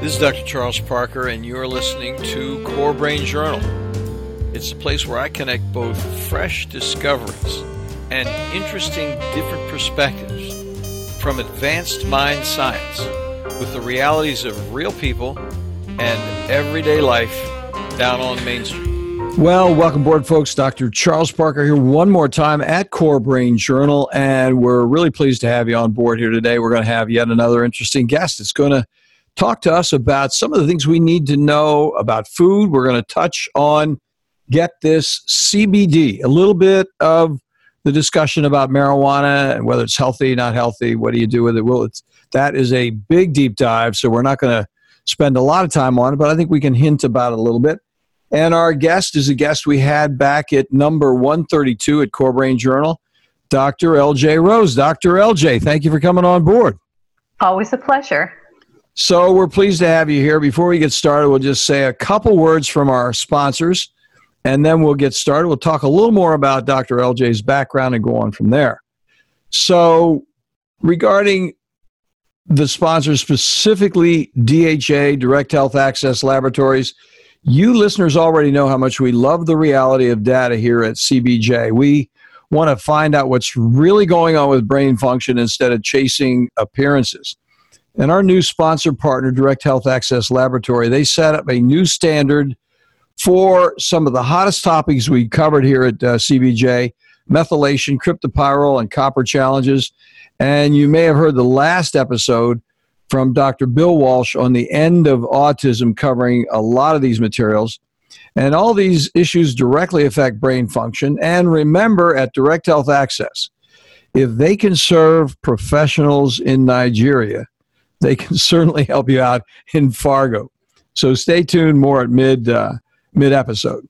This is Dr. Charles Parker, and you're listening to Core Brain Journal. It's a place where I connect both fresh discoveries and interesting different perspectives from advanced mind science with the realities of real people and everyday life down on Main Street. Well, welcome aboard, folks. Dr. Charles Parker here one more time at Core Brain Journal, and we're really pleased to have you on board here today. We're going to have yet another interesting guest. It's going to talk to us about some of the things we need to know about food. We're going to touch on, get this, CBD, a little bit of the discussion about marijuana and whether it's healthy, not healthy, what do you do with it? Well, that is a big deep dive, so we're not going to spend a lot of time on it, but I think we can hint about it a little bit. And our guest is a guest we had back at number 132 at Core Brain Journal, Dr. LJ Rose. Dr. LJ, thank you for coming on board. Always a pleasure. So we're pleased to have you here. Before we get started, we'll just say a couple words from our sponsors, and then we'll get started. We'll talk a little more about Dr. LJ's background and go on from there. So, regarding the sponsors, specifically DHA, Direct Health Access Laboratories, you listeners already know how much we love the reality of data here at CBJ. We want to find out what's really going on with brain function instead of chasing appearances. And our new sponsor partner, Direct Health Access Laboratory, they set up a new standard for some of the hottest topics we covered here at uh, CBJ methylation, cryptopyrrole, and copper challenges. And you may have heard the last episode from Dr. Bill Walsh on the end of autism, covering a lot of these materials. And all these issues directly affect brain function. And remember, at Direct Health Access, if they can serve professionals in Nigeria, they can certainly help you out in Fargo. So stay tuned more at mid uh, mid episode.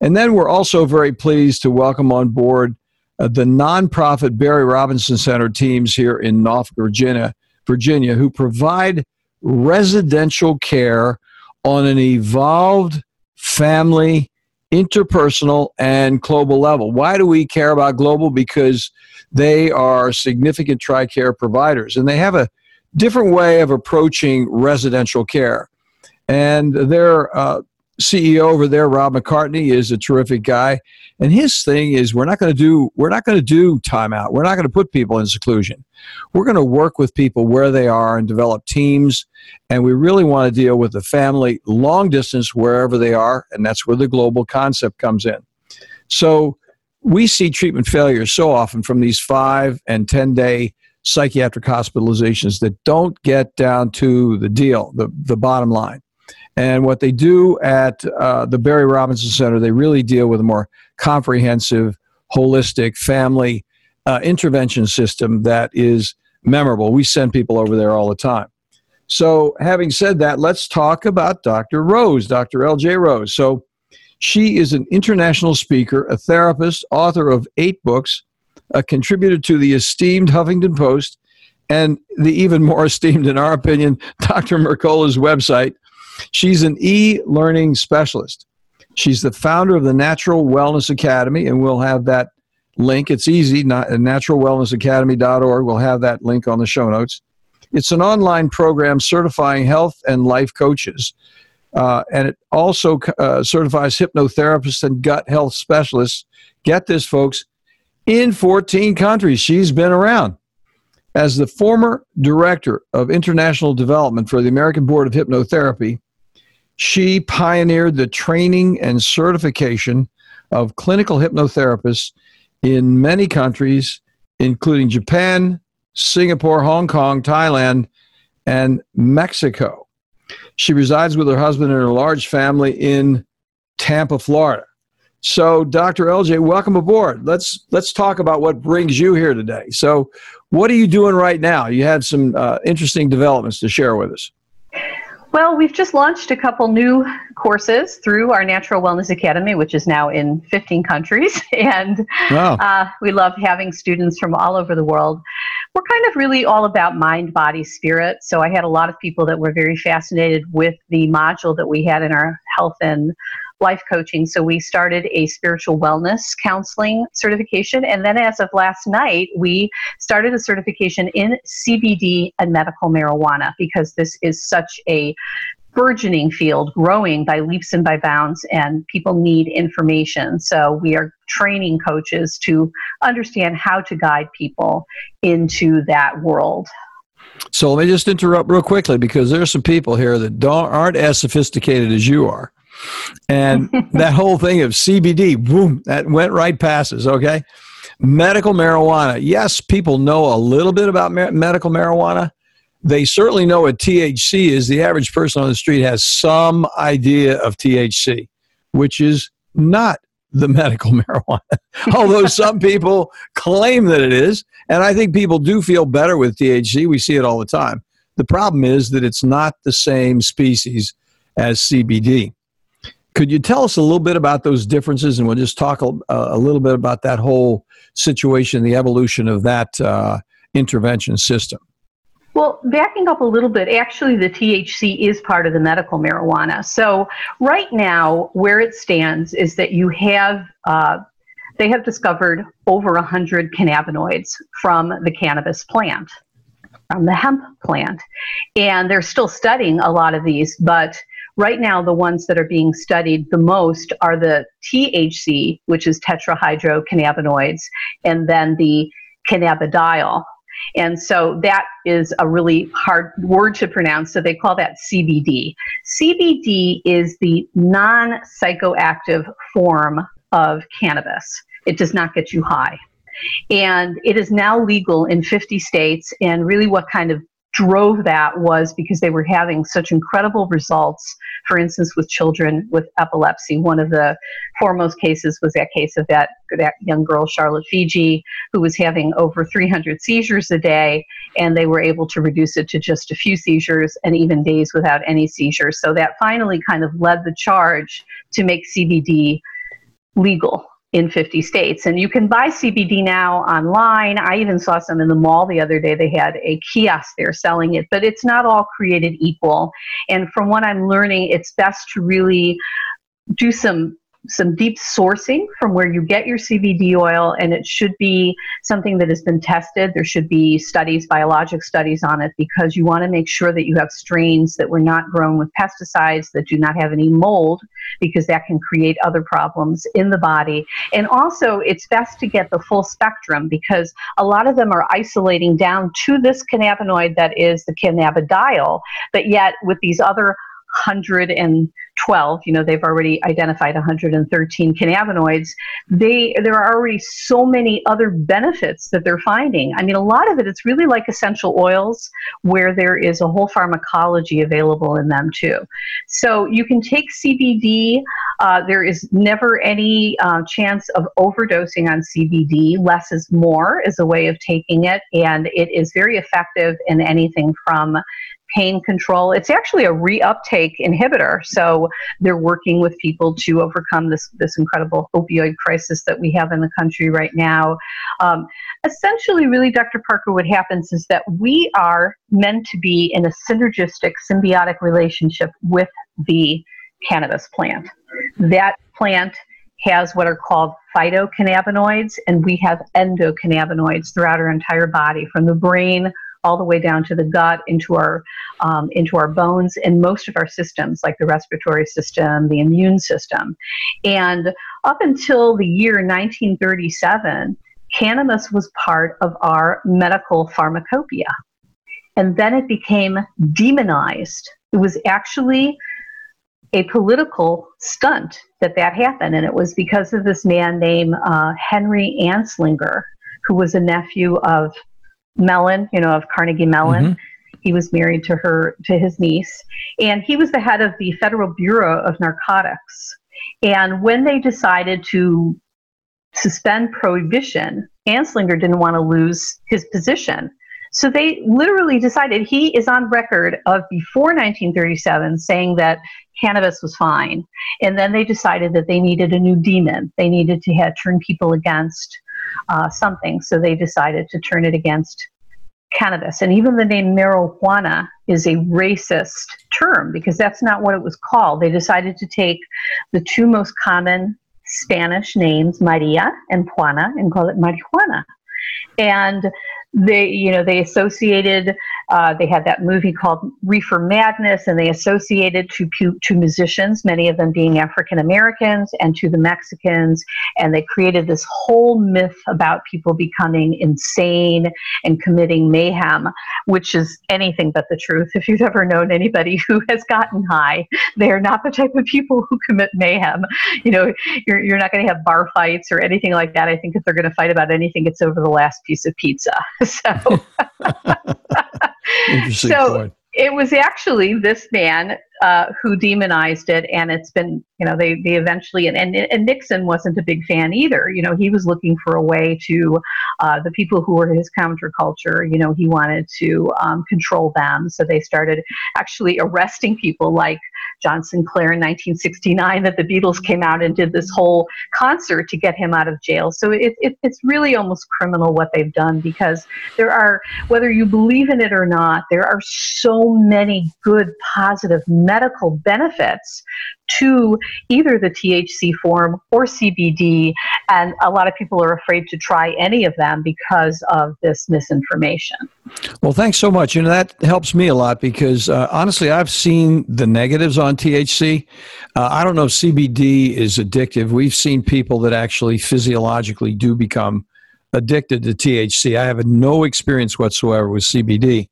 And then we're also very pleased to welcome on board uh, the nonprofit Barry Robinson Center teams here in Norfolk, Virginia, Virginia, who provide residential care on an evolved family, interpersonal, and global level. Why do we care about global? Because they are significant TRICARE providers, and they have a different way of approaching residential care. And their uh, CEO over there, Rob McCartney, is a terrific guy. And his thing is we're not going to do we're not going to do timeout. We're not going to put people in seclusion. We're going to work with people where they are and develop teams. And we really want to deal with the family long distance wherever they are. And that's where the global concept comes in. So we see treatment failures so often from these five and 10 day psychiatric hospitalizations that don't get down to the deal, the, the bottom line. And what they do at uh, the Barry Robinson Center, they really deal with a more comprehensive, holistic family uh, intervention system that is memorable. We send people over there all the time. So, having said that, let's talk about Dr. Rose, Dr. L.J. Rose. So, she is an international speaker, a therapist, author of eight books, a contributor to the esteemed Huffington Post, and the even more esteemed, in our opinion, Dr. Mercola's website. She's an e learning specialist. She's the founder of the Natural Wellness Academy, and we'll have that link. It's easy, naturalwellnessacademy.org. We'll have that link on the show notes. It's an online program certifying health and life coaches. Uh, and it also uh, certifies hypnotherapists and gut health specialists. Get this, folks, in 14 countries. She's been around. As the former director of international development for the American Board of Hypnotherapy, she pioneered the training and certification of clinical hypnotherapists in many countries, including Japan, Singapore, Hong Kong, Thailand, and Mexico. She resides with her husband and her large family in Tampa, Florida. So, Dr. LJ, welcome aboard. Let's let's talk about what brings you here today. So, what are you doing right now? You had some uh, interesting developments to share with us. Well, we've just launched a couple new courses through our Natural Wellness Academy, which is now in 15 countries, and wow. uh, we love having students from all over the world. We're kind of really all about mind, body, spirit. So, I had a lot of people that were very fascinated with the module that we had in our health and life coaching. So we started a spiritual wellness counseling certification. And then as of last night, we started a certification in CBD and medical marijuana because this is such a burgeoning field growing by leaps and by bounds and people need information so we are training coaches to understand how to guide people into that world so let me just interrupt real quickly because there are some people here that don't aren't as sophisticated as you are. And that whole thing of CBD, boom, that went right past us, okay? Medical marijuana. Yes, people know a little bit about mar- medical marijuana. They certainly know what THC is. The average person on the street has some idea of THC, which is not the medical marijuana. Although some people claim that it is, and I think people do feel better with THC. We see it all the time. The problem is that it's not the same species as CBD. Could you tell us a little bit about those differences, and we'll just talk a, a little bit about that whole situation, the evolution of that uh, intervention system? Well, backing up a little bit, actually, the THC is part of the medical marijuana. So, right now, where it stands is that you have, uh, they have discovered over 100 cannabinoids from the cannabis plant, from the hemp plant. And they're still studying a lot of these, but right now, the ones that are being studied the most are the THC, which is tetrahydrocannabinoids, and then the cannabidiol, and so that is a really hard word to pronounce. So they call that CBD. CBD is the non psychoactive form of cannabis, it does not get you high. And it is now legal in 50 states. And really, what kind of drove that was because they were having such incredible results. For instance, with children with epilepsy, one of the foremost cases was that case of that, that young girl, Charlotte Figi, who was having over 300 seizures a day, and they were able to reduce it to just a few seizures and even days without any seizures. So that finally kind of led the charge to make CBD legal in 50 states. And you can buy CBD now online. I even saw some in the mall the other day. They had a kiosk there selling it, but it's not all created equal. And from what I'm learning, it's best to really do some some deep sourcing from where you get your CBD oil, and it should be something that has been tested. There should be studies, biologic studies on it, because you want to make sure that you have strains that were not grown with pesticides, that do not have any mold, because that can create other problems in the body. And also, it's best to get the full spectrum because a lot of them are isolating down to this cannabinoid that is the cannabidiol, but yet with these other 112 you know they've already identified 113 cannabinoids. They there are already so many other benefits that they're finding. I mean a lot of it it's really like essential oils where there is a whole pharmacology available in them too. So you can take cbd uh, there is never any uh, chance of overdosing on cbd less is more is a way of taking it and it is very effective in anything from pain control. It's actually a reuptake inhibitor. So they're working with people to overcome this, this incredible opioid crisis that we have in the country right now. Um, essentially, really, Dr. Parker, what happens is that we are meant to be in a synergistic, symbiotic relationship with the cannabis plant. That plant has what are called phytocannabinoids, and we have endocannabinoids throughout our entire body, from the brain all the way down to the gut, into our um, into our bones, and most of our systems, like the respiratory system, the immune system. And up until the year 1937, cannabis was part of our medical pharmacopoeia. And then it became demonized. It was actually a political stunt that that happened, and it was because of this man named uh, Henry Anslinger, who was a nephew of Mellon, you know, of Carnegie Mellon. Mm-hmm. He was married to her, to his niece, and he was the head of the Federal Bureau of Narcotics. And when they decided to suspend prohibition, Anslinger didn't want to lose his position. So they literally decided he is on record of before 1937 saying that cannabis was fine. And then they decided that they needed a new demon. They needed to have, turn people against uh, something. So they decided to turn it against cannabis. And even the name marijuana is a racist term because that's not what it was called. They decided to take the two most common Spanish names, Maria and Juana, and call it marijuana. And they, you know, they associated uh, they had that movie called Reefer Madness, and they associated to to musicians, many of them being African Americans, and to the Mexicans, and they created this whole myth about people becoming insane and committing mayhem, which is anything but the truth. If you've ever known anybody who has gotten high, they are not the type of people who commit mayhem. You know, you're you're not going to have bar fights or anything like that. I think if they're going to fight about anything, it's over the last piece of pizza. So. So point. it was actually this man uh, who demonized it, and it's been, you know, they, they eventually, and, and, and Nixon wasn't a big fan either. You know, he was looking for a way to, uh, the people who were his counterculture, you know, he wanted to um, control them. So they started actually arresting people like John Sinclair in 1969 that the Beatles came out and did this whole concert to get him out of jail. So it, it, it's really almost criminal what they've done because there are, whether you believe in it or not, there are so many good, positive medical benefits to either the THC form or CBD. And a lot of people are afraid to try any of them because of this misinformation. Well, thanks so much. You know, that helps me a lot because uh, honestly, I've seen the negatives on THC. Uh, I don't know if CBD is addictive. We've seen people that actually physiologically do become addicted to THC. I have no experience whatsoever with CBD,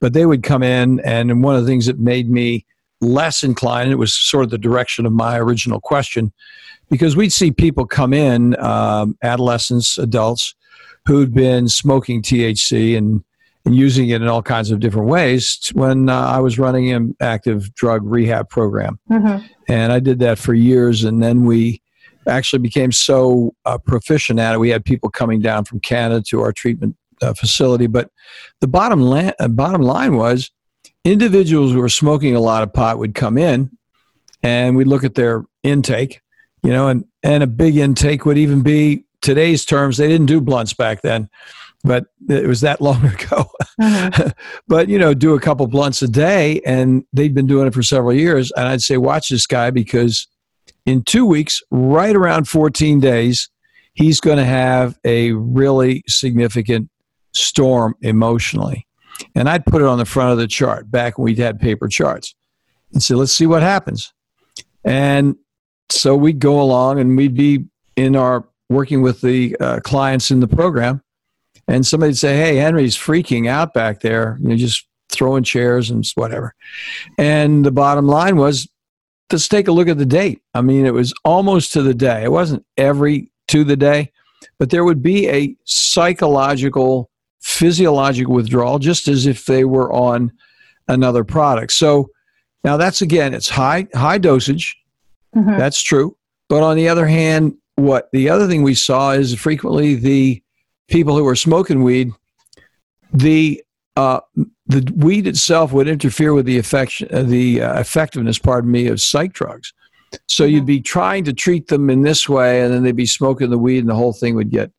but they would come in, and one of the things that made me less inclined. It was sort of the direction of my original question, because we'd see people come in, um, adolescents, adults, who'd been smoking THC and, and using it in all kinds of different ways when uh, I was running an active drug rehab program. Mm-hmm. And I did that for years. And then we actually became so uh, proficient at it. We had people coming down from Canada to our treatment uh, facility. But the bottom, la- uh, bottom line was individuals who were smoking a lot of pot would come in and we'd look at their intake, you know, and, and a big intake would even be today's terms. They didn't do blunts back then, but it was that long ago. Mm-hmm. but, you know, do a couple blunts a day and they'd been doing it for several years. And I'd say, watch this guy because in two weeks, right around 14 days, he's going to have a really significant storm emotionally. And I'd put it on the front of the chart back when we had paper charts and say, let's see what happens. And so we'd go along and we'd be in our working with the uh, clients in the program. And somebody'd say, hey, Henry's freaking out back there, you know, just throwing chairs and whatever. And the bottom line was, let's take a look at the date. I mean, it was almost to the day. It wasn't every to the day, but there would be a psychological physiological withdrawal just as if they were on another product. So now that's again, it's high high dosage. Mm-hmm. That's true. But on the other hand, what the other thing we saw is frequently the people who were smoking weed, the uh, the weed itself would interfere with the effect, uh, the uh, effectiveness, pardon me, of psych drugs. So mm-hmm. you'd be trying to treat them in this way, and then they'd be smoking the weed, and the whole thing would get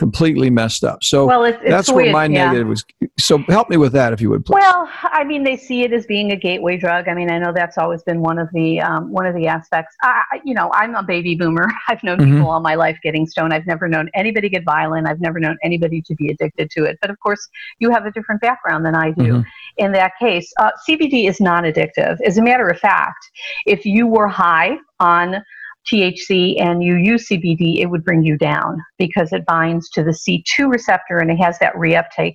completely messed up. So well, it's, it's that's where my yeah. negative was. So help me with that, if you would. Please. Well, I mean, they see it as being a gateway drug. I mean, I know that's always been one of the um, one of the aspects. I, you know, I'm a baby boomer. I've known mm-hmm. people all my life getting stoned. I've never known anybody get violent. I've never known anybody to be addicted to it. But of course, you have a different background than I do. Mm-hmm. In that case, uh, CBD is non-addictive. As a matter of fact, if you were high on THC and you use CBD, it would bring you down because it binds to the C2 receptor and it has that reuptake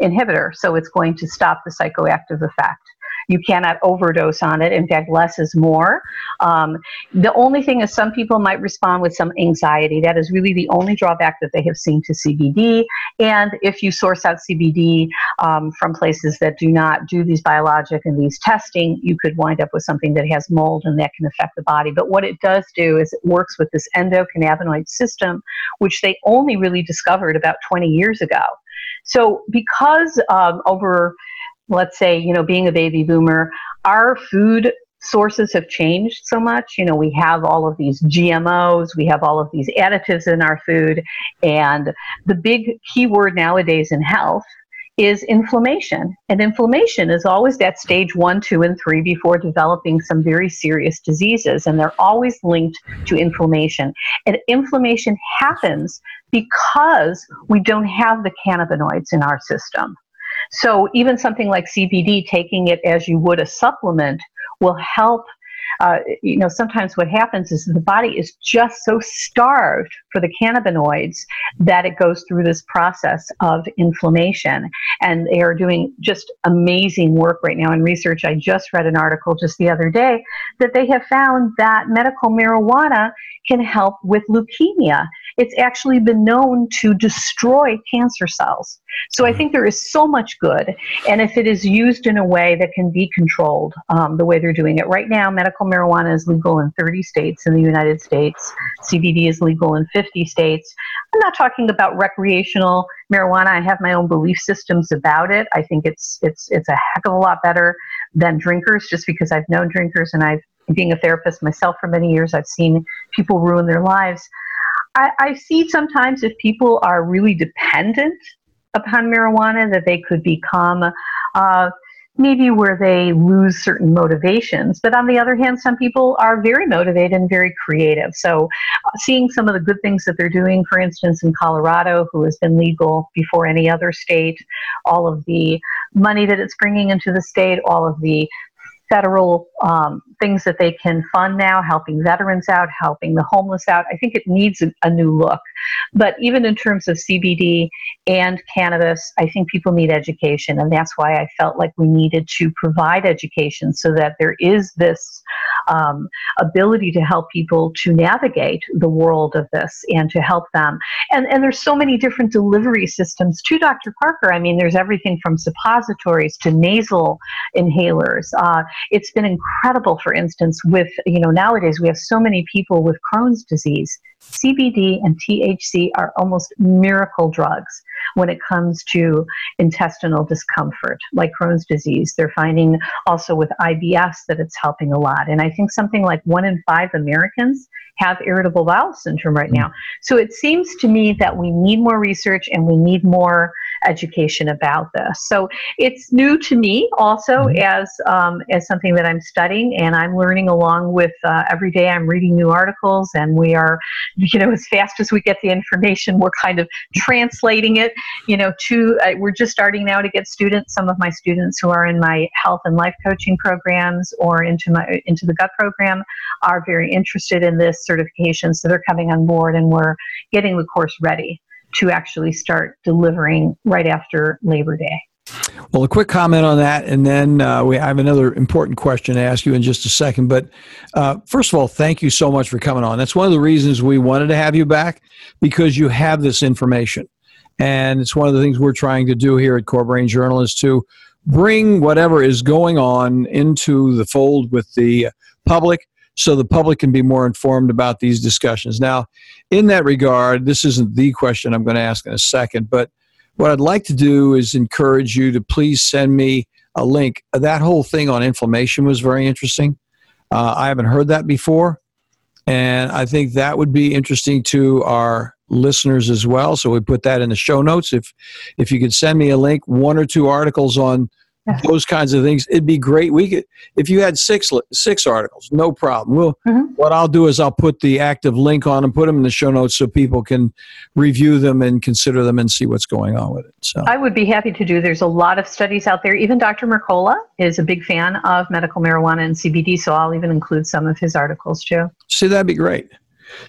inhibitor. So it's going to stop the psychoactive effect. You cannot overdose on it. In fact, less is more. Um, the only thing is, some people might respond with some anxiety. That is really the only drawback that they have seen to CBD. And if you source out CBD um, from places that do not do these biologic and these testing, you could wind up with something that has mold and that can affect the body. But what it does do is it works with this endocannabinoid system, which they only really discovered about 20 years ago. So, because um, over let's say, you know, being a baby boomer, our food sources have changed so much. You know, we have all of these GMOs, we have all of these additives in our food, and the big key word nowadays in health is inflammation. And inflammation is always at stage one, two, and three before developing some very serious diseases. And they're always linked to inflammation. And inflammation happens because we don't have the cannabinoids in our system. So even something like CBD, taking it as you would a supplement, will help uh, you know, sometimes what happens is the body is just so starved for the cannabinoids that it goes through this process of inflammation. And they are doing just amazing work right now in research. I just read an article just the other day that they have found that medical marijuana can help with leukemia. It's actually been known to destroy cancer cells. So I mm-hmm. think there is so much good. And if it is used in a way that can be controlled, um, the way they're doing it right now, medical marijuana is legal in 30 states in the United States, CBD is legal in 50 states. I'm not talking about recreational marijuana. I have my own belief systems about it. I think it's it's it's a heck of a lot better than drinkers just because I've known drinkers and I've being a therapist myself for many years, I've seen people ruin their lives. I, I see sometimes if people are really dependent upon marijuana, that they could become uh, maybe where they lose certain motivations. But on the other hand, some people are very motivated and very creative. So, seeing some of the good things that they're doing, for instance, in Colorado, who has been legal before any other state, all of the money that it's bringing into the state, all of the federal um, things that they can fund now, helping veterans out, helping the homeless out. I think it needs a, a, new look. But even in terms of CBD and cannabis, I think people need education. And that's why I felt like we needed to provide education so that there is this um, ability to help people to navigate the world of this and to help them. And, and there's so many different delivery systems to Dr. Parker. I mean, there's everything from suppositories to nasal inhalers. Uh, it's been incredible, for instance, with, you know, nowadays we have so many people with Crohn's disease. CBD and THC are almost miracle drugs when it comes to intestinal discomfort, like Crohn's disease. They're finding also with IBS that it's helping a lot. And I think something like one in five Americans have irritable bowel syndrome right now. So it seems to me that we need more research and we need more education about this. So it's new to me also mm-hmm. as um, as something that I'm studying, and I'm learning along with uh, every day. I'm reading new articles, and we are, you know, as fast as we get the information, we're kind of translating it, you know, to uh, we're just starting now to get students. Some of my students who are in my health and life coaching programs or into my into the gut program are very interested in this certification, so they're coming on board, and we're getting the course ready to actually start delivering right after Labor Day. Well, a quick comment on that, and then uh, we I have another important question to ask you in just a second. But uh, first of all, thank you so much for coming on. That's one of the reasons we wanted to have you back because you have this information, and it's one of the things we're trying to do here at Core Brain Journal is to bring whatever is going on into the fold with the public so the public can be more informed about these discussions. Now, in that regard, this isn't the question I'm going to ask in a second, but what I'd like to do is encourage you to please send me a link. That whole thing on inflammation was very interesting. Uh, I haven't heard that before, and I think that would be interesting to our listeners as well. So we put that in the show notes. If if you could send me a link, one or two articles on those kinds of things. It'd be great. We could, if you had six six articles, no problem. We'll, mm-hmm. What I'll do is I'll put the active link on and put them in the show notes so people can review them and consider them and see what's going on with it. So I would be happy to do. There's a lot of studies out there. Even Dr. Mercola is a big fan of medical marijuana and CBD, so I'll even include some of his articles too. See, that'd be great.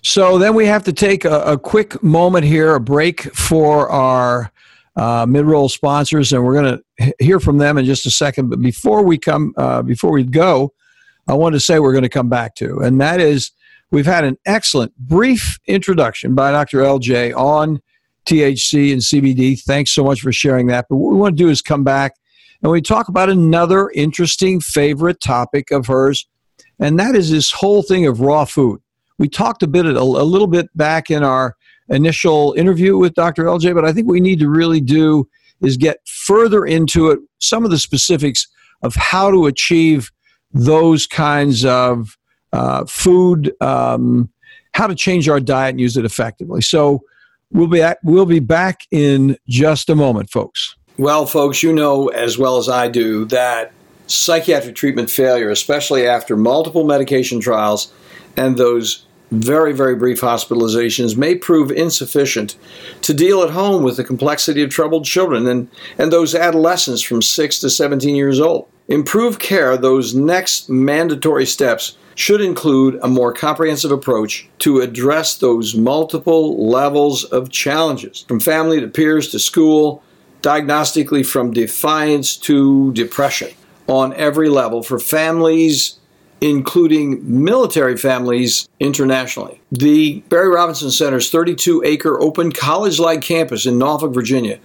So then we have to take a, a quick moment here, a break for our uh, mid-roll sponsors, and we're going to hear from them in just a second. But before we come, uh, before we go, I want to say we're going to come back to, and that is we've had an excellent brief introduction by Dr. LJ on THC and CBD. Thanks so much for sharing that. But what we want to do is come back and we talk about another interesting favorite topic of hers, and that is this whole thing of raw food. We talked a bit, a, a little bit back in our initial interview with Dr. LJ, but I think we need to really do is get further into it, some of the specifics of how to achieve those kinds of uh, food, um, how to change our diet and use it effectively. So we'll be at, we'll be back in just a moment, folks. Well, folks, you know as well as I do that psychiatric treatment failure, especially after multiple medication trials and those very, very brief hospitalizations, may prove insufficient to deal at home with the complexity of troubled children and, and those adolescents from 6 to 17 years old. Improved care, those next mandatory steps, should include a more comprehensive approach to address those multiple levels of challenges, from family to peers to school, diagnostically from defiance to depression on every level for families, including military families internationally. The Barry Robinson Center's 32 acre open college like campus in Norfolk, Virginia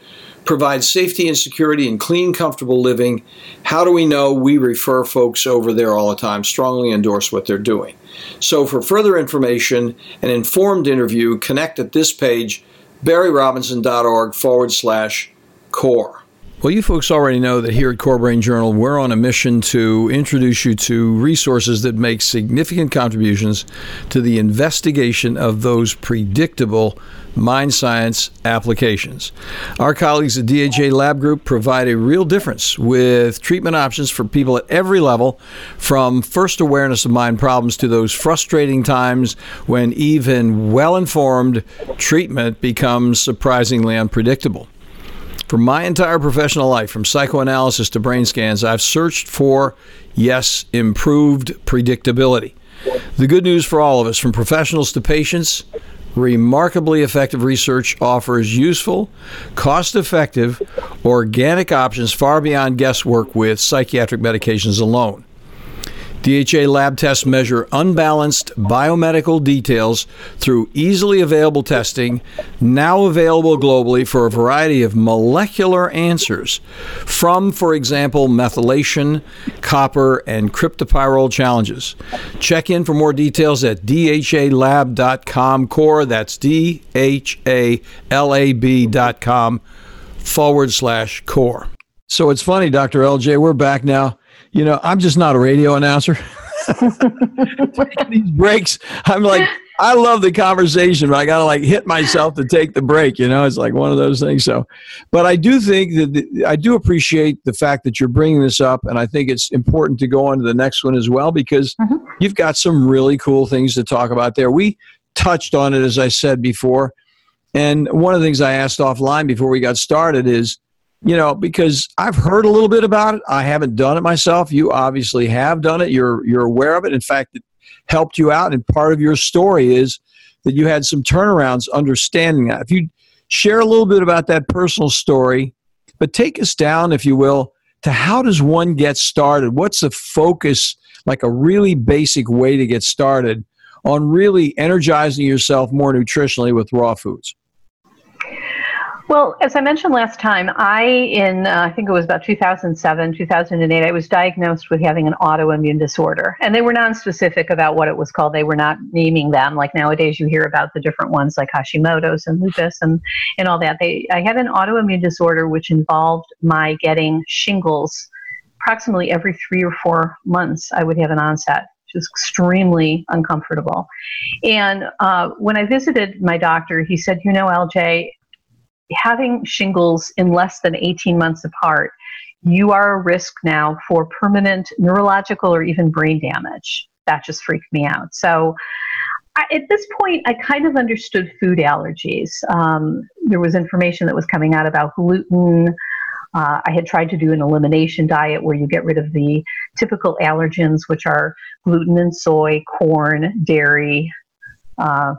provides safety and security and clean, comfortable living. How do we know? We refer folks over there all the time, strongly endorse what they're doing. So, for further information, an informed interview, connect at this page, barryrobinson.org forward slash core. Well, you folks already know that here at Core Brain Journal, we're on a mission to introduce you to resources that make significant contributions to the investigation of those predictable mind science applications. Our colleagues at DHA Lab Group provide a real difference with treatment options for people at every level, from first awareness of mind problems to those frustrating times when even well informed treatment becomes surprisingly unpredictable. For my entire professional life, from psychoanalysis to brain scans, I've searched for, yes, improved predictability. The good news for all of us, from professionals to patients, remarkably effective research offers useful, cost effective, organic options far beyond guesswork with psychiatric medications alone. DHA lab tests measure unbalanced biomedical details through easily available testing, now available globally for a variety of molecular answers from, for example, methylation, copper, and cryptopyrrole challenges. Check in for more details at dhalab.com core. That's D H A L A B.com forward slash core. So it's funny, Dr. LJ, we're back now you know, I'm just not a radio announcer. these breaks, I'm like, I love the conversation, but I got to like hit myself to take the break. You know, it's like one of those things. So, but I do think that the, I do appreciate the fact that you're bringing this up, and I think it's important to go on to the next one as well because mm-hmm. you've got some really cool things to talk about there. We touched on it, as I said before. And one of the things I asked offline before we got started is, you know, because I've heard a little bit about it. I haven't done it myself. You obviously have done it. You're you're aware of it. In fact, it helped you out. And part of your story is that you had some turnarounds understanding that. If you share a little bit about that personal story, but take us down, if you will, to how does one get started? What's the focus, like a really basic way to get started on really energizing yourself more nutritionally with raw foods? Well, as I mentioned last time, I, in uh, I think it was about 2007, 2008, I was diagnosed with having an autoimmune disorder. And they were non-specific about what it was called. They were not naming them. Like nowadays, you hear about the different ones like Hashimoto's and lupus and, and all that. They, I had an autoimmune disorder which involved my getting shingles approximately every three or four months. I would have an onset which was extremely uncomfortable. And uh, when I visited my doctor, he said, You know, LJ, having shingles in less than 18 months apart, you are a risk now for permanent neurological or even brain damage. That just freaked me out. So, I, at this point, I kind of understood food allergies. Um, there was information that was coming out about gluten. Uh, I had tried to do an elimination diet where you get rid of the typical allergens, which are gluten and soy, corn, dairy, uh,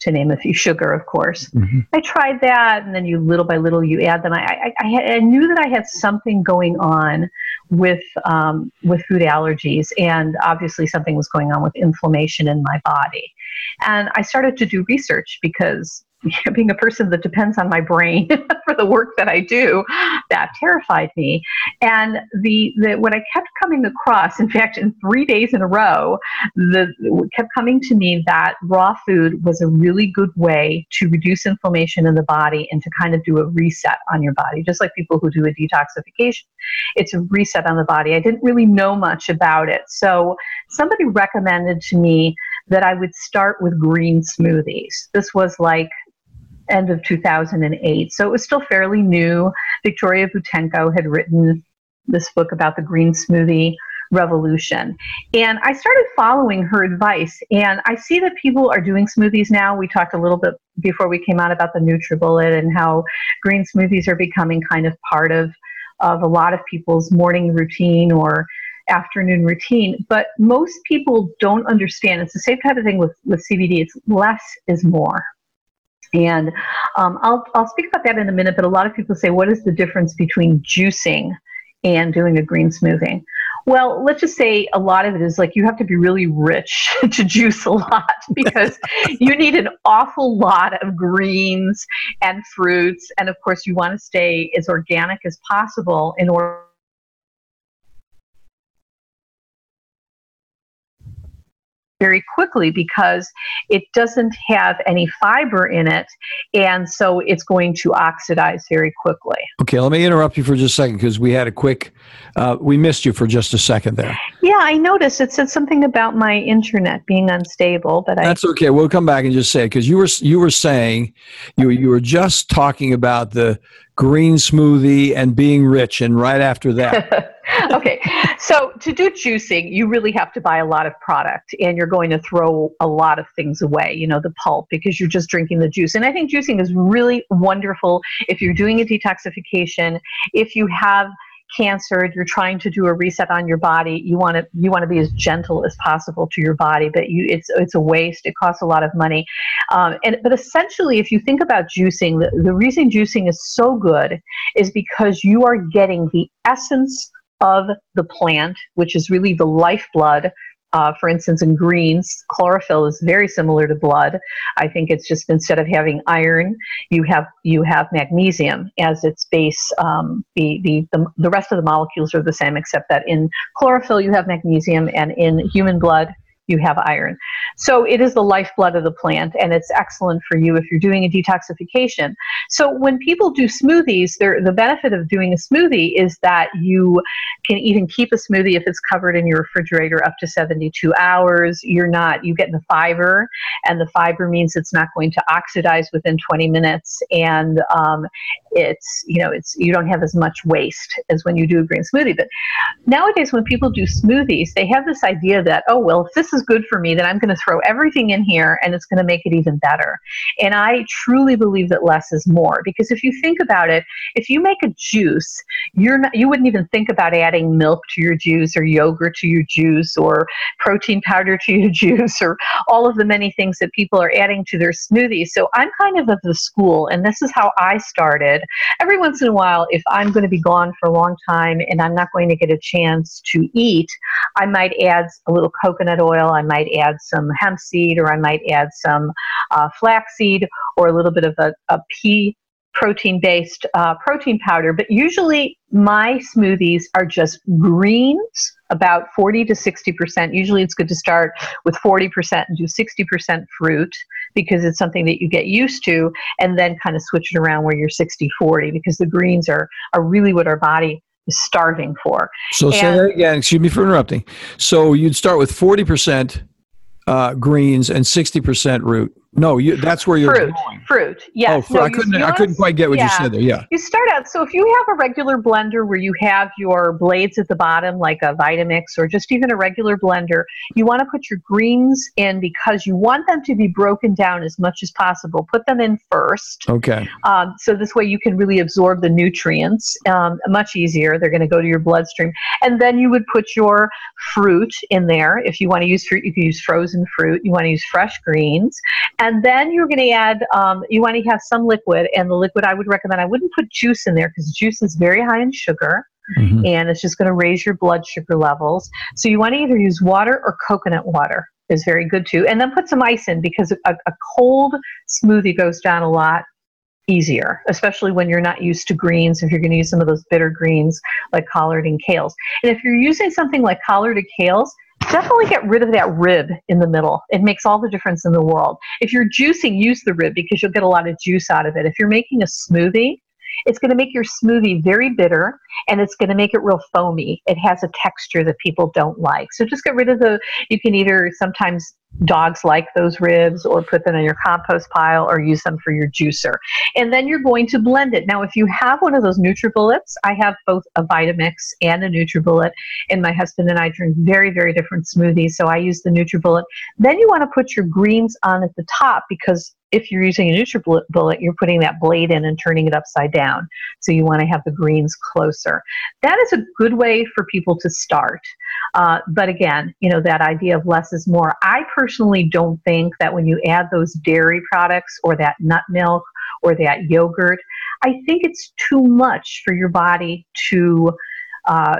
to name a few, sugar, of course. Mm-hmm. I tried that, and then you little by little you add them. I, I, I, had, I knew that I had something going on with um, with food allergies, and obviously something was going on with inflammation in my body. And I started to do research because being a person that depends on my brain for the work that I do, that terrified me. And the, the what I kept coming across, in fact, in three days in a row, the kept coming to me that raw food was a really good way to reduce inflammation in the body and to kind of do a reset on your body, just like people who do a detoxification. It's a reset on the body. I didn't really know much about it, so somebody recommended to me that I would start with green smoothies. This was like end of 2008. So it was still fairly new. Victoria Boutenko had written this book about the green smoothie revolution. And I started following her advice. And I see that people are doing smoothies now. We talked a little bit before we came out about the NutriBullet and how green smoothies are becoming kind of part of, of a lot of people's morning routine or afternoon routine. But most people don't understand. It's the same type of thing with, with CBD. It's less is more. And um, I'll, I'll speak about that in a minute, but a lot of people say, what is the difference between juicing and doing a green smoothie? Well, let's just say a lot of it is like you have to be really rich to juice a lot because you need an awful lot of greens and fruits. And of course, you want to stay as organic as possible in order very quickly because it doesn't have any fiber in it and so it's going to oxidize very quickly. Okay let me interrupt you for just a second because we had a quick uh, we missed you for just a second there. Yeah i noticed it said something about my internet being unstable but that's okay we'll come back and just say it because you were you were saying you, you were just talking about the green smoothie and being rich and right after that okay. So to do juicing, you really have to buy a lot of product and you're going to throw a lot of things away, you know, the pulp because you're just drinking the juice. And I think juicing is really wonderful if you're doing a detoxification, if you have cancer you're trying to do a reset on your body you want to you want to be as gentle as possible to your body but you it's it's a waste it costs a lot of money um, and but essentially if you think about juicing the, the reason juicing is so good is because you are getting the essence of the plant, which is really the lifeblood. Uh, for instance, in greens, chlorophyll is very similar to blood. I think it's just instead of having iron, you have you have magnesium as its base. Um, the, the the the rest of the molecules are the same, except that in chlorophyll you have magnesium, and in human blood you have iron. So it is the lifeblood of the plant, and it's excellent for you if you're doing a detoxification. So when people do smoothies, the benefit of doing a smoothie is that you can even keep a smoothie if it's covered in your refrigerator up to 72 hours. You're not, you get the fiber, and the fiber means it's not going to oxidize within 20 minutes, and um, it's, you know, it's, you don't have as much waste as when you do a green smoothie. But nowadays, when people do smoothies, they have this idea that, oh, well, if this is good for me, then I'm going to throw everything in here and it's going to make it even better. And I truly believe that less is more because if you think about it, if you make a juice, you're not, you wouldn't even think about adding milk to your juice or yogurt to your juice or protein powder to your juice or all of the many things that people are adding to their smoothies. So I'm kind of of the school, and this is how I started. Every once in a while, if I'm going to be gone for a long time and I'm not going to get a chance to eat, I might add a little coconut oil. I might add some hemp seed, or I might add some uh, flaxseed, or a little bit of a, a pea protein based uh, protein powder. But usually my smoothies are just greens, about 40 to 60%. Usually it's good to start with 40% and do 60% fruit because it's something that you get used to, and then kind of switch it around where you're 60 40 because the greens are, are really what our body is starving for. So and, say that again. Excuse me for interrupting. So you'd start with 40% uh, greens and 60% root. No, you, that's where you're fruit. Going. Fruit. Yes. Oh, no, I couldn't. I couldn't quite get what yeah. you said there. Yeah. You start out. So if you have a regular blender where you have your blades at the bottom, like a Vitamix or just even a regular blender, you want to put your greens in because you want them to be broken down as much as possible. Put them in first. Okay. Um, so this way you can really absorb the nutrients um, much easier. They're going to go to your bloodstream, and then you would put your fruit in there. If you want to use fruit, you can use frozen fruit. You want to use fresh greens and then you're going to add, um, you want to have some liquid. And the liquid I would recommend, I wouldn't put juice in there because juice is very high in sugar. Mm-hmm. And it's just going to raise your blood sugar levels. So you want to either use water or coconut water is very good too. And then put some ice in because a, a cold smoothie goes down a lot easier, especially when you're not used to greens, if you're going to use some of those bitter greens like collard and kales. And if you're using something like collard and kales, definitely get rid of that rib in the middle. It makes all the difference in the world. If you're juicing, use the rib because you'll get a lot of juice out of it. If you're making a smoothie, it's going to make your smoothie very bitter and it's going to make it real foamy. It has a texture that people don't like. So just get rid of the, you can either sometimes dogs like those ribs or put them in your compost pile or use them for your juicer. And then you're going to blend it. Now, if you have one of those NutriBullets, I have both a Vitamix and a NutriBullet, and my husband and I drink very, very different smoothies. So I use the NutriBullet. Then you want to put your greens on at the top because if you're using a NutriBullet, you're putting that blade in and turning it upside down. So you want to have the greens closer. That is a good way for people to start. Uh, but again, you know, that idea of less is more. I personally don't think that when you add those dairy products or that nut milk or that yogurt, I think it's too much for your body to. Uh,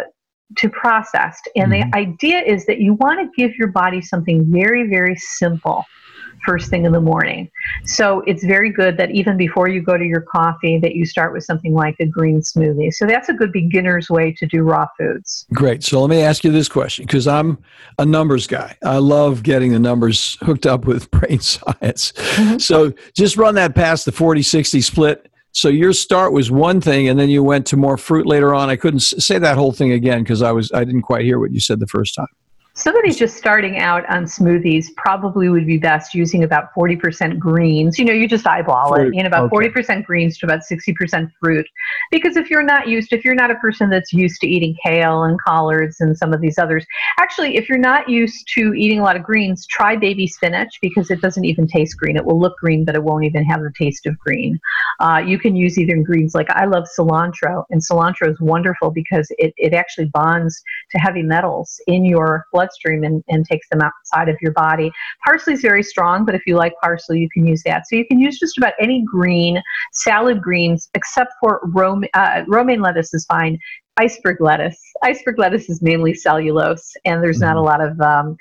to process. And mm-hmm. the idea is that you want to give your body something very, very simple first thing in the morning. So it's very good that even before you go to your coffee that you start with something like a green smoothie. So that's a good beginner's way to do raw foods. Great. So let me ask you this question because I'm a numbers guy. I love getting the numbers hooked up with brain science. Mm-hmm. So just run that past the 40-60 split. So your start was one thing and then you went to more fruit later on. I couldn't say that whole thing again because I was I didn't quite hear what you said the first time. Somebody just starting out on smoothies probably would be best using about 40% greens. You know, you just eyeball 40, it, you know, about okay. 40% greens to about 60% fruit. Because if you're not used, if you're not a person that's used to eating kale and collards and some of these others, actually, if you're not used to eating a lot of greens, try baby spinach because it doesn't even taste green. It will look green, but it won't even have the taste of green. Uh, you can use either greens, like I love cilantro, and cilantro is wonderful because it, it actually bonds to heavy metals in your blood bloodstream and, and takes them outside of your body. Parsley is very strong, but if you like parsley, you can use that. So you can use just about any green, salad greens, except for uh, romaine lettuce is fine iceberg lettuce. Iceberg lettuce is mainly cellulose, and there's not a mm-hmm. lot of um,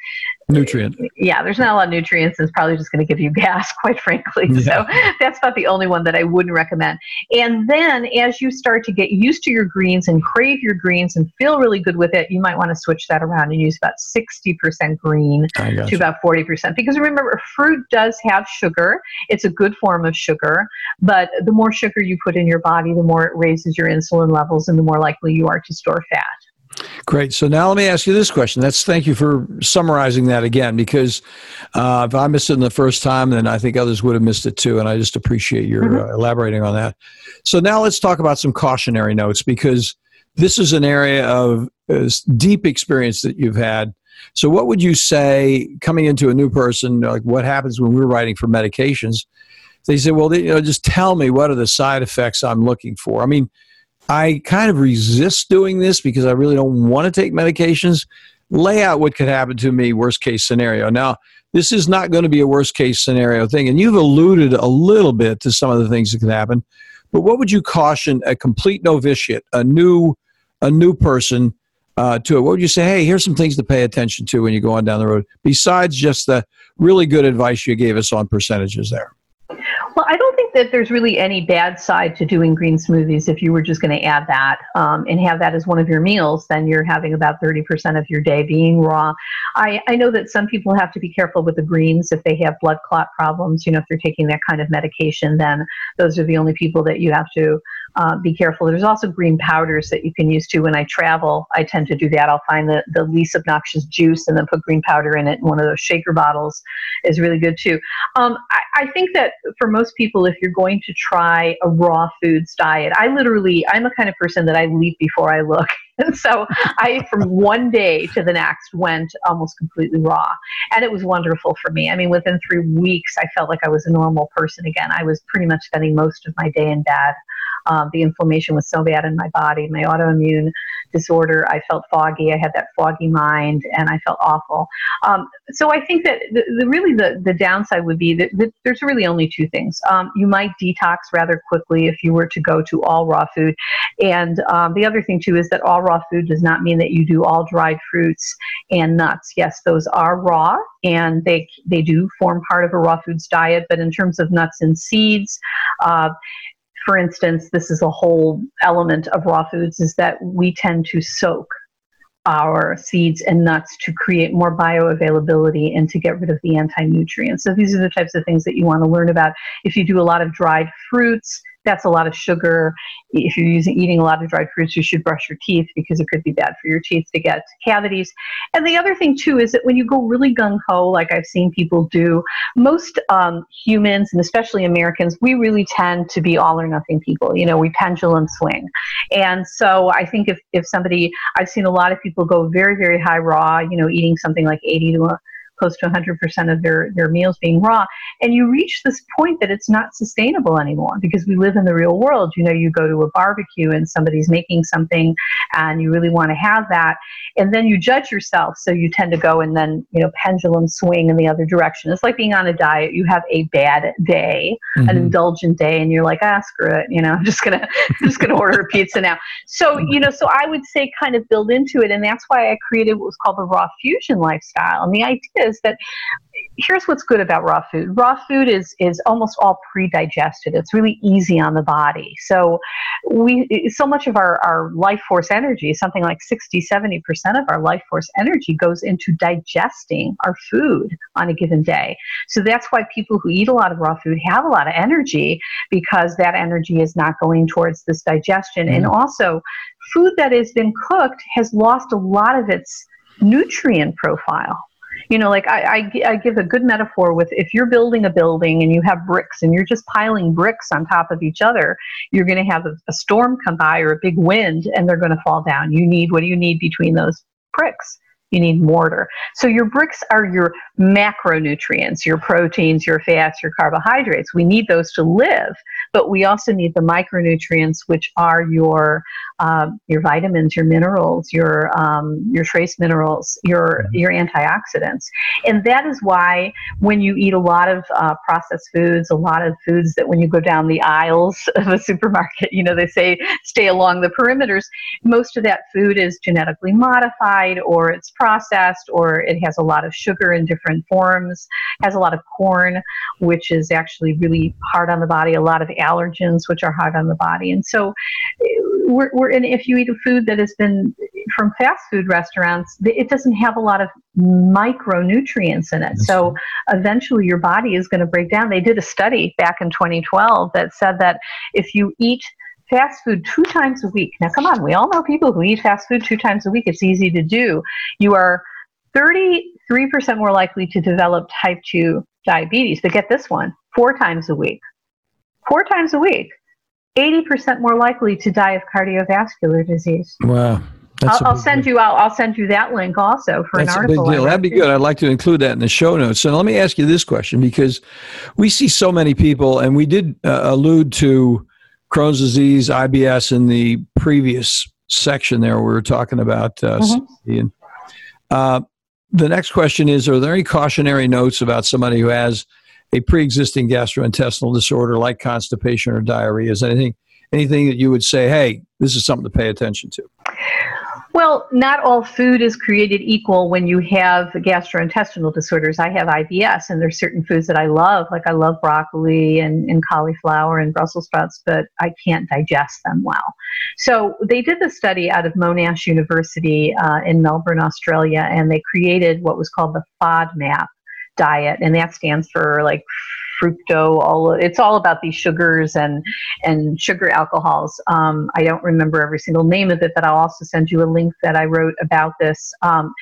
nutrient. Yeah, there's not a lot of nutrients, it's probably just going to give you gas, quite frankly. Yeah. So that's about the only one that I wouldn't recommend. And then as you start to get used to your greens and crave your greens and feel really good with it, you might want to switch that around and use about 60% green to about 40%. Because remember, fruit does have sugar. It's a good form of sugar, but the more sugar you put in your body, the more it raises your insulin levels and the more likely you are to store fat. Great. So now let me ask you this question. That's thank you for summarizing that again, because uh, if I missed it in the first time, then I think others would have missed it too. And I just appreciate your mm-hmm. uh, elaborating on that. So now let's talk about some cautionary notes, because this is an area of uh, deep experience that you've had. So what would you say coming into a new person? Like what happens when we're writing for medications? They say, well, they, you know, just tell me what are the side effects I'm looking for. I mean I kind of resist doing this because I really don't want to take medications. Lay out what could happen to me, worst case scenario. Now, this is not going to be a worst case scenario thing, and you've alluded a little bit to some of the things that could happen. But what would you caution a complete novitiate, a new, a new person uh, to it? What would you say? Hey, here's some things to pay attention to when you go on down the road, besides just the really good advice you gave us on percentages there. Well, I don't think that there's really any bad side to doing green smoothies if you were just going to add that um, and have that as one of your meals, then you're having about 30% of your day being raw. I, I know that some people have to be careful with the greens if they have blood clot problems. You know, if they're taking that kind of medication, then those are the only people that you have to uh, be careful. There's also green powders that you can use too. When I travel, I tend to do that. I'll find the, the least obnoxious juice and then put green powder in it. And one of those shaker bottles is really good too. Um, I, I think that for most people, if you're going to try a raw foods diet, I literally, I'm a kind of person that I leap before I look. And so I, from one day to the next, went almost completely raw. And it was wonderful for me. I mean, within three weeks, I felt like I was a normal person again. I was pretty much spending most of my day in bed. Um, the inflammation was so bad in my body, my autoimmune disorder. I felt foggy. I had that foggy mind, and I felt awful. Um, so I think that the, the, really the, the downside would be that, that there's really only two things. Um, you might detox rather quickly if you were to go to all raw food, and um, the other thing too is that all raw food does not mean that you do all dried fruits and nuts. Yes, those are raw, and they they do form part of a raw foods diet. But in terms of nuts and seeds, uh, for instance, this is a whole element of raw foods is that we tend to soak our seeds and nuts to create more bioavailability and to get rid of the anti nutrients. So, these are the types of things that you want to learn about. If you do a lot of dried fruits, that's a lot of sugar. If you're using eating a lot of dried fruits, you should brush your teeth because it could be bad for your teeth to get cavities. And the other thing too is that when you go really gung ho, like I've seen people do, most um, humans and especially Americans, we really tend to be all or nothing people. You know, we pendulum swing, and so I think if if somebody, I've seen a lot of people go very very high raw. You know, eating something like 80 to close to 100% of their, their meals being raw. And you reach this point that it's not sustainable anymore because we live in the real world. You know, you go to a barbecue and somebody's making something and you really want to have that. And then you judge yourself. So you tend to go and then, you know, pendulum swing in the other direction. It's like being on a diet. You have a bad day, mm-hmm. an indulgent day, and you're like, ah, screw it. You know, I'm just going to, just going to order a pizza now. So, you know, so I would say kind of build into it. And that's why I created what was called the raw fusion lifestyle. And the idea is that here's what's good about raw food. Raw food is is almost all pre-digested. It's really easy on the body. So we so much of our, our life force energy, something like 60, 70% of our life force energy goes into digesting our food on a given day. So that's why people who eat a lot of raw food have a lot of energy because that energy is not going towards this digestion. Mm. And also food that has been cooked has lost a lot of its nutrient profile you know, like I, I, I, give a good metaphor with if you're building a building and you have bricks and you're just piling bricks on top of each other, you're going to have a, a storm come by or a big wind and they're going to fall down. You need, what do you need between those bricks? You need mortar. So your bricks are your macronutrients, your proteins, your fats, your carbohydrates. We need those to live, but we also need the micronutrients, which are your uh, your vitamins, your minerals, your um, your trace minerals, your mm-hmm. your antioxidants, and that is why when you eat a lot of uh, processed foods, a lot of foods that when you go down the aisles of a supermarket, you know they say stay along the perimeters. Most of that food is genetically modified, or it's processed, or it has a lot of sugar in different forms. Has a lot of corn, which is actually really hard on the body. A lot of allergens, which are hard on the body, and so eh, we're, we're and if you eat a food that has been from fast food restaurants, it doesn't have a lot of micronutrients in it. So eventually your body is going to break down. They did a study back in 2012 that said that if you eat fast food two times a week, now come on, we all know people who eat fast food two times a week. It's easy to do. You are 33% more likely to develop type 2 diabetes. But get this one four times a week. Four times a week. 80% more likely to die of cardiovascular disease. Wow. I'll, I'll send you out. I'll send you that link also for That's an article. A big deal. That'd be good. I'd like to include that in the show notes. And let me ask you this question because we see so many people, and we did uh, allude to Crohn's disease, IBS in the previous section there. We were talking about uh, mm-hmm. uh, the next question is: Are there any cautionary notes about somebody who has a pre-existing gastrointestinal disorder like constipation or diarrhea? Is anything anything that you would say, hey, this is something to pay attention to? Well, not all food is created equal when you have gastrointestinal disorders. I have IBS, and there's certain foods that I love, like I love broccoli and, and cauliflower and Brussels sprouts, but I can't digest them well. So they did the study out of Monash University uh, in Melbourne, Australia, and they created what was called the FODMAP diet, and that stands for like fructo all it's all about these sugars and and sugar alcohols. Um, i don't remember every single name of it but i'll also send you a link that i wrote about this. Um,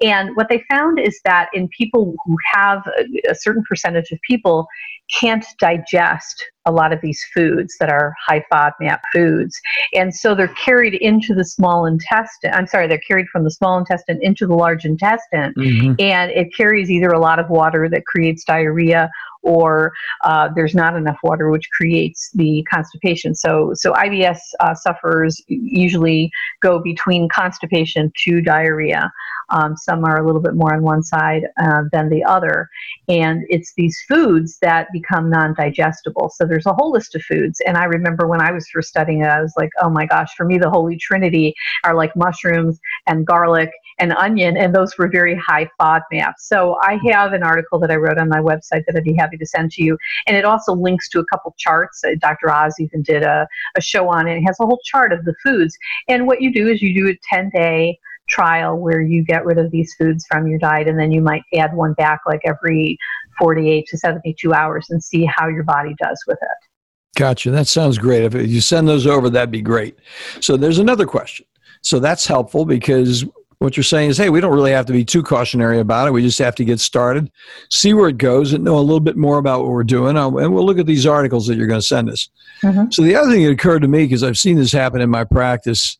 and what they found is that in people who have a, a certain percentage of people can't digest a lot of these foods that are high FODMAP foods. And so they're carried into the small intestine. I'm sorry, they're carried from the small intestine into the large intestine. Mm-hmm. And it carries either a lot of water that creates diarrhea or uh, there's not enough water, which creates the constipation. So, so IBS uh, sufferers usually go between constipation to diarrhea. Um, some are a little bit more on one side uh, than the other. And it's these foods that become non digestible. So there's a whole list of foods. And I remember when I was first studying it, I was like, oh my gosh, for me, the holy trinity are like mushrooms and garlic and onion, and those were very high FODMAP. So I have an article that I wrote on my website that I'd be happy to send to you. And it also links to a couple charts. Uh, Dr. Oz even did a, a show on it. It has a whole chart of the foods. And what you do is you do a 10 day trial where you get rid of these foods from your diet and then you might add one back like every 48 to 72 hours and see how your body does with it. Gotcha. That sounds great. If you send those over, that'd be great. So there's another question. So that's helpful because what you're saying is, hey, we don't really have to be too cautionary about it. We just have to get started, see where it goes, and know a little bit more about what we're doing. And we'll look at these articles that you're going to send us. Mm-hmm. So the other thing that occurred to me, because I've seen this happen in my practice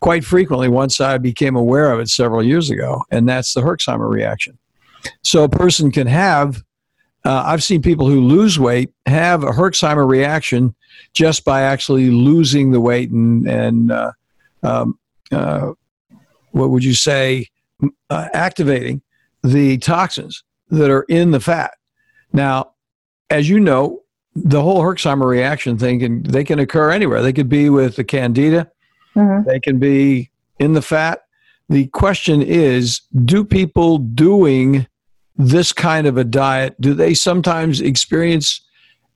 quite frequently once I became aware of it several years ago, and that's the Herxheimer reaction. So a person can have, uh, I've seen people who lose weight have a Herxheimer reaction just by actually losing the weight and, and uh, um, uh, what would you say, uh, activating the toxins that are in the fat. Now, as you know, the whole Herxheimer reaction thing can they can occur anywhere. They could be with the candida, mm-hmm. they can be in the fat. The question is, do people doing this kind of a diet do they sometimes experience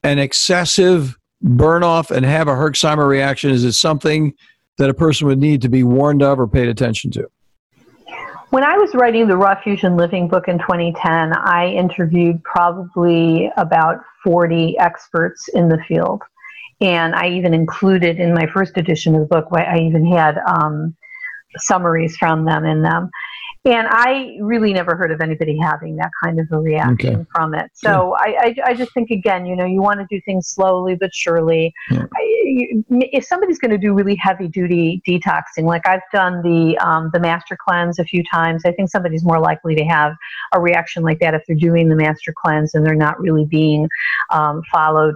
an excessive burn off and have a Herxheimer reaction? Is it something that a person would need to be warned of or paid attention to? When I was writing the Raw Fusion Living book in 2010, I interviewed probably about 40 experts in the field. And I even included in my first edition of the book, I even had um, summaries from them in them. And I really never heard of anybody having that kind of a reaction okay. from it. So yeah. I, I, I, just think, again, you know, you want to do things slowly but surely. Yeah. I, if somebody's going to do really heavy duty detoxing, like I've done the, um, the master cleanse a few times, I think somebody's more likely to have a reaction like that if they're doing the master cleanse and they're not really being um, followed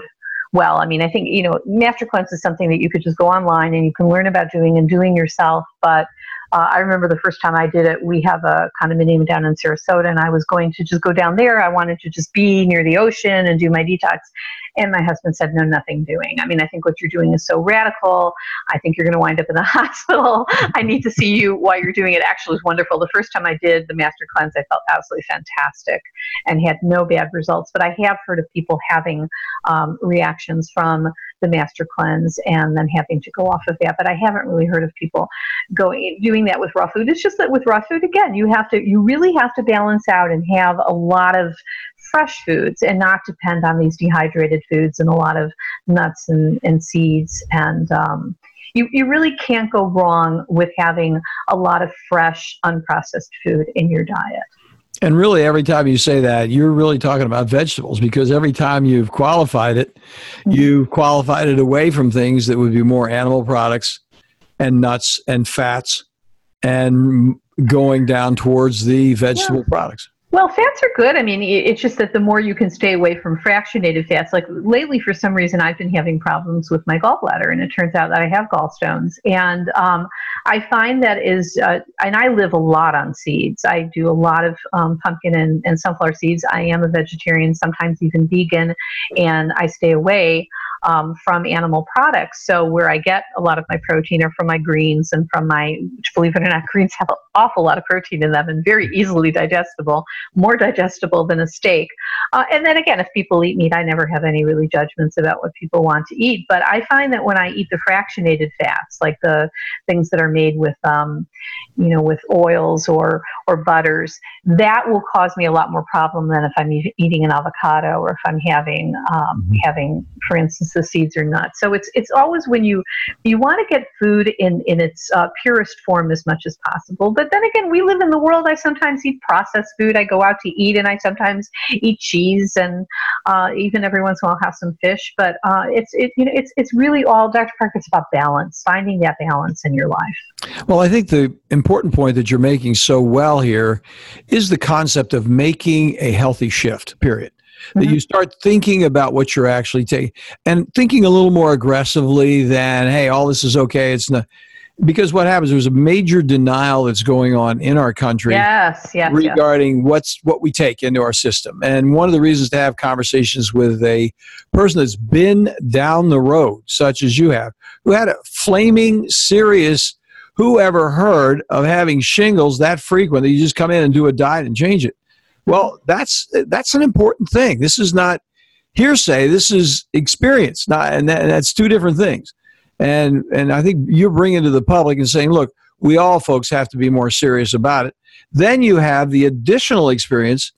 well. I mean, I think, you know, master cleanse is something that you could just go online and you can learn about doing and doing yourself, but uh, I remember the first time I did it, we have a condominium down in Sarasota, and I was going to just go down there. I wanted to just be near the ocean and do my detox. And my husband said, No, nothing doing. I mean, I think what you're doing is so radical. I think you're going to wind up in the hospital. I need to see you while you're doing it. Actually, was wonderful. The first time I did the master cleanse, I felt absolutely fantastic and had no bad results. But I have heard of people having um, reactions from the master cleanse and then having to go off of that. But I haven't really heard of people going doing that with raw food. It's just that with raw food, again, you have to you really have to balance out and have a lot of fresh foods and not depend on these dehydrated foods and a lot of nuts and, and seeds and um, you, you really can't go wrong with having a lot of fresh unprocessed food in your diet and really, every time you say that, you're really talking about vegetables because every time you've qualified it, mm-hmm. you've qualified it away from things that would be more animal products and nuts and fats and going down towards the vegetable yeah. products. Well, fats are good. I mean, it's just that the more you can stay away from fractionated fats. Like lately, for some reason, I've been having problems with my gallbladder, and it turns out that I have gallstones. And um, I find that is, uh, and I live a lot on seeds. I do a lot of um, pumpkin and, and sunflower seeds. I am a vegetarian, sometimes even vegan, and I stay away um, from animal products. So where I get a lot of my protein are from my greens and from my, which believe it or not, greens have an awful lot of protein in them and very easily digestible, more digestible than a steak. Uh, and then again, if people eat meat, I never have any really judgments about what people want to eat. But I find that when I eat the fractionated fats, like the things that are made with, um, you know, with oils or or butters, that will cause me a lot more problem than if I'm eating an avocado or if I'm having um, mm-hmm. having, for instance, the seeds or nuts. So it's it's always when you you want to get food in in its uh, purest form as much as possible. But then again, we live in the world. I sometimes eat processed food. I go out to eat, and I sometimes eat cheese, and uh, even every once in a while have some fish. But uh, it's it you know it's it's really all Dr. Parker. It's about balance, finding that balance in your life. Well, I think the important point that you're making so well here is the concept of making a healthy shift. Period that mm-hmm. you start thinking about what you're actually taking and thinking a little more aggressively than hey all this is okay it's not because what happens there's a major denial that's going on in our country yes, yes regarding yes. what's what we take into our system and one of the reasons to have conversations with a person that's been down the road such as you have who had a flaming serious who ever heard of having shingles that frequent that you just come in and do a diet and change it well, that's that's an important thing. This is not hearsay. This is experience. Not, and, that, and that's two different things. And and I think you're bringing to the public and saying, look, we all folks have to be more serious about it. Then you have the additional experience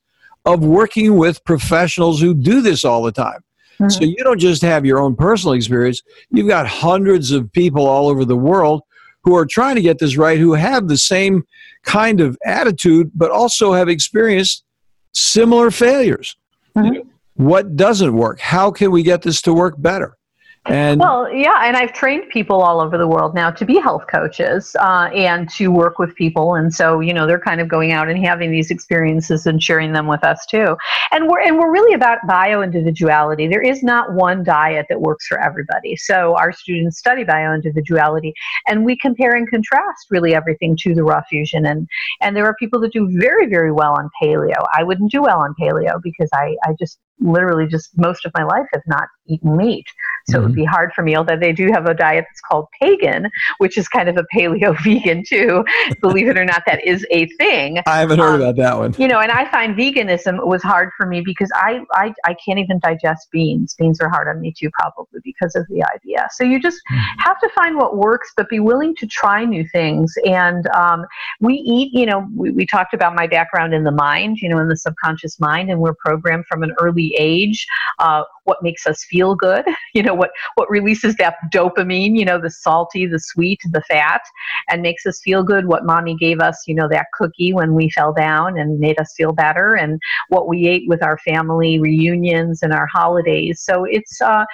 of working with professionals who do this all the time. Mm-hmm. So you don't just have your own personal experience, you've got hundreds of people all over the world who are trying to get this right, who have the same kind of attitude, but also have experienced similar failures. Mm-hmm. What doesn't work? How can we get this to work better? And well, yeah, and I've trained people all over the world now to be health coaches uh, and to work with people, and so you know they're kind of going out and having these experiences and sharing them with us too. And we're and we're really about bio individuality. There is not one diet that works for everybody. So our students study bio individuality, and we compare and contrast really everything to the raw fusion. And and there are people that do very very well on paleo. I wouldn't do well on paleo because I I just literally just most of my life have not eaten meat. So mm-hmm. it would be hard for me, although they do have a diet that's called pegan, which is kind of a paleo vegan too. Believe it or not, that is a thing. I haven't heard um, about that one. You know, and I find veganism was hard for me because I, I, I can't even digest beans. Beans are hard on me too, probably because of the IBS. So you just mm-hmm. have to find what works, but be willing to try new things. And um, we eat, you know, we, we talked about my background in the mind, you know, in the subconscious mind, and we're programmed from an early age. Uh, what makes us feel good, you know, what, what releases that dopamine, you know, the salty, the sweet, the fat, and makes us feel good. What mommy gave us, you know, that cookie when we fell down and made us feel better, and what we ate with our family reunions and our holidays. So it's, uh,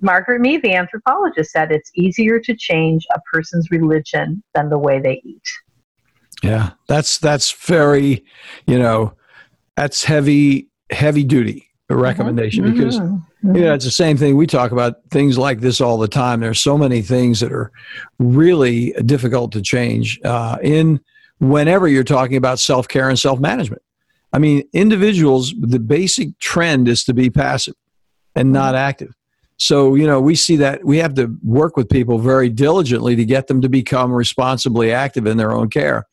Margaret Mead, the anthropologist, said it's easier to change a person's religion than the way they eat. Yeah, that's that's very, you know, that's heavy heavy duty recommendation mm-hmm. because mm-hmm. you know it's the same thing we talk about things like this all the time there's so many things that are really difficult to change uh, in whenever you're talking about self-care and self-management i mean individuals the basic trend is to be passive and not mm-hmm. active so you know we see that we have to work with people very diligently to get them to become responsibly active in their own care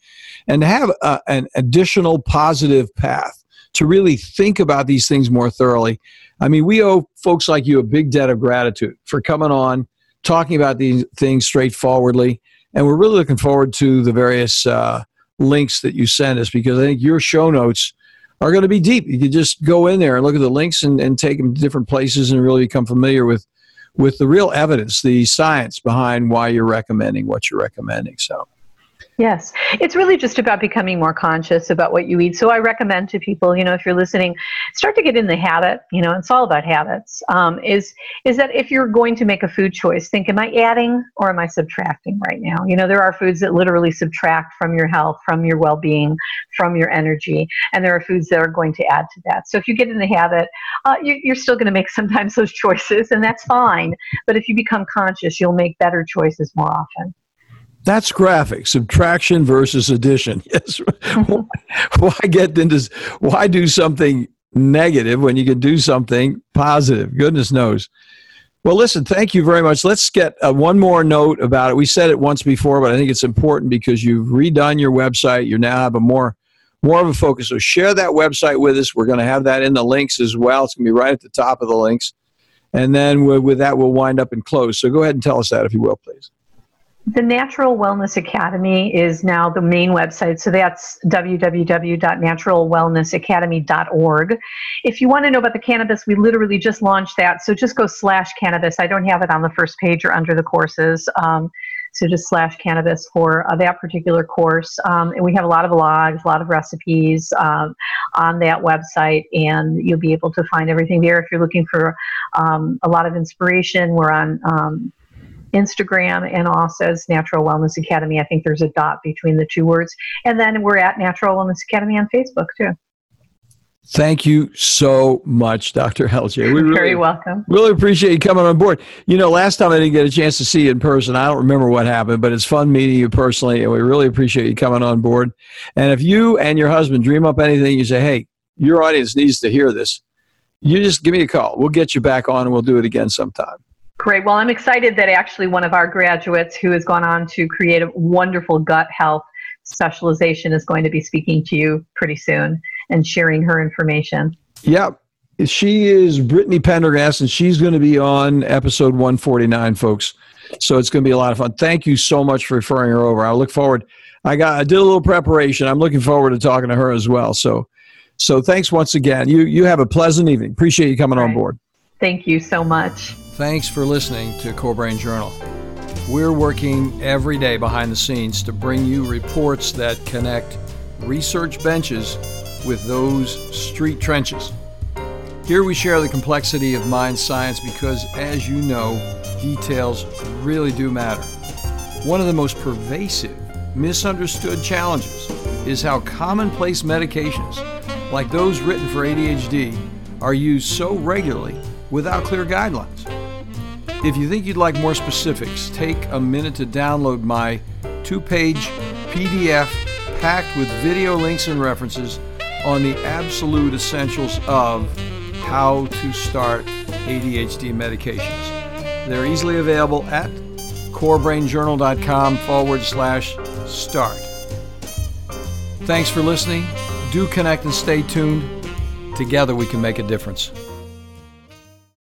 and to have a, an additional positive path to really think about these things more thoroughly. I mean, we owe folks like you a big debt of gratitude for coming on, talking about these things straightforwardly. And we're really looking forward to the various uh, links that you send us because I think your show notes are going to be deep. You can just go in there and look at the links and, and take them to different places and really become familiar with with the real evidence, the science behind why you're recommending what you're recommending. So Yes, it's really just about becoming more conscious about what you eat. So I recommend to people, you know, if you're listening, start to get in the habit. You know, it's all about habits. Um, is is that if you're going to make a food choice, think, am I adding or am I subtracting right now? You know, there are foods that literally subtract from your health, from your well-being, from your energy, and there are foods that are going to add to that. So if you get in the habit, uh, you, you're still going to make sometimes those choices, and that's fine. But if you become conscious, you'll make better choices more often. That's graphic subtraction versus addition. Yes. why get into why do something negative when you can do something positive? Goodness knows. Well, listen, thank you very much. Let's get uh, one more note about it. We said it once before, but I think it's important because you've redone your website. You now have a more more of a focus. So share that website with us. We're going to have that in the links as well. It's going to be right at the top of the links. And then with that, we'll wind up and close. So go ahead and tell us that, if you will, please. The Natural Wellness Academy is now the main website. So that's www.naturalwellnessacademy.org. If you want to know about the cannabis, we literally just launched that. So just go slash cannabis. I don't have it on the first page or under the courses. Um, so just slash cannabis for uh, that particular course. Um, and we have a lot of blogs, a lot of recipes um, on that website, and you'll be able to find everything there. If you're looking for um, a lot of inspiration, we're on um, Instagram and also as Natural Wellness Academy. I think there's a dot between the two words. And then we're at Natural Wellness Academy on Facebook too. Thank you so much, Dr. LJ. We really, Very welcome. Really appreciate you coming on board. You know, last time I didn't get a chance to see you in person. I don't remember what happened, but it's fun meeting you personally, and we really appreciate you coming on board. And if you and your husband dream up anything, you say, hey, your audience needs to hear this, you just give me a call. We'll get you back on and we'll do it again sometime. Great. Well, I'm excited that actually one of our graduates who has gone on to create a wonderful gut health specialization is going to be speaking to you pretty soon and sharing her information. Yeah. She is Brittany Pendergast, and she's going to be on episode 149, folks. So it's going to be a lot of fun. Thank you so much for referring her over. I look forward. I got I did a little preparation. I'm looking forward to talking to her as well. So so thanks once again. You you have a pleasant evening. Appreciate you coming right. on board. Thank you so much. Thanks for listening to Core Brain Journal. We're working every day behind the scenes to bring you reports that connect research benches with those street trenches. Here we share the complexity of mind science because, as you know, details really do matter. One of the most pervasive, misunderstood challenges is how commonplace medications, like those written for ADHD, are used so regularly without clear guidelines. If you think you'd like more specifics, take a minute to download my two page PDF packed with video links and references on the absolute essentials of how to start ADHD medications. They're easily available at corebrainjournal.com forward slash start. Thanks for listening. Do connect and stay tuned. Together we can make a difference.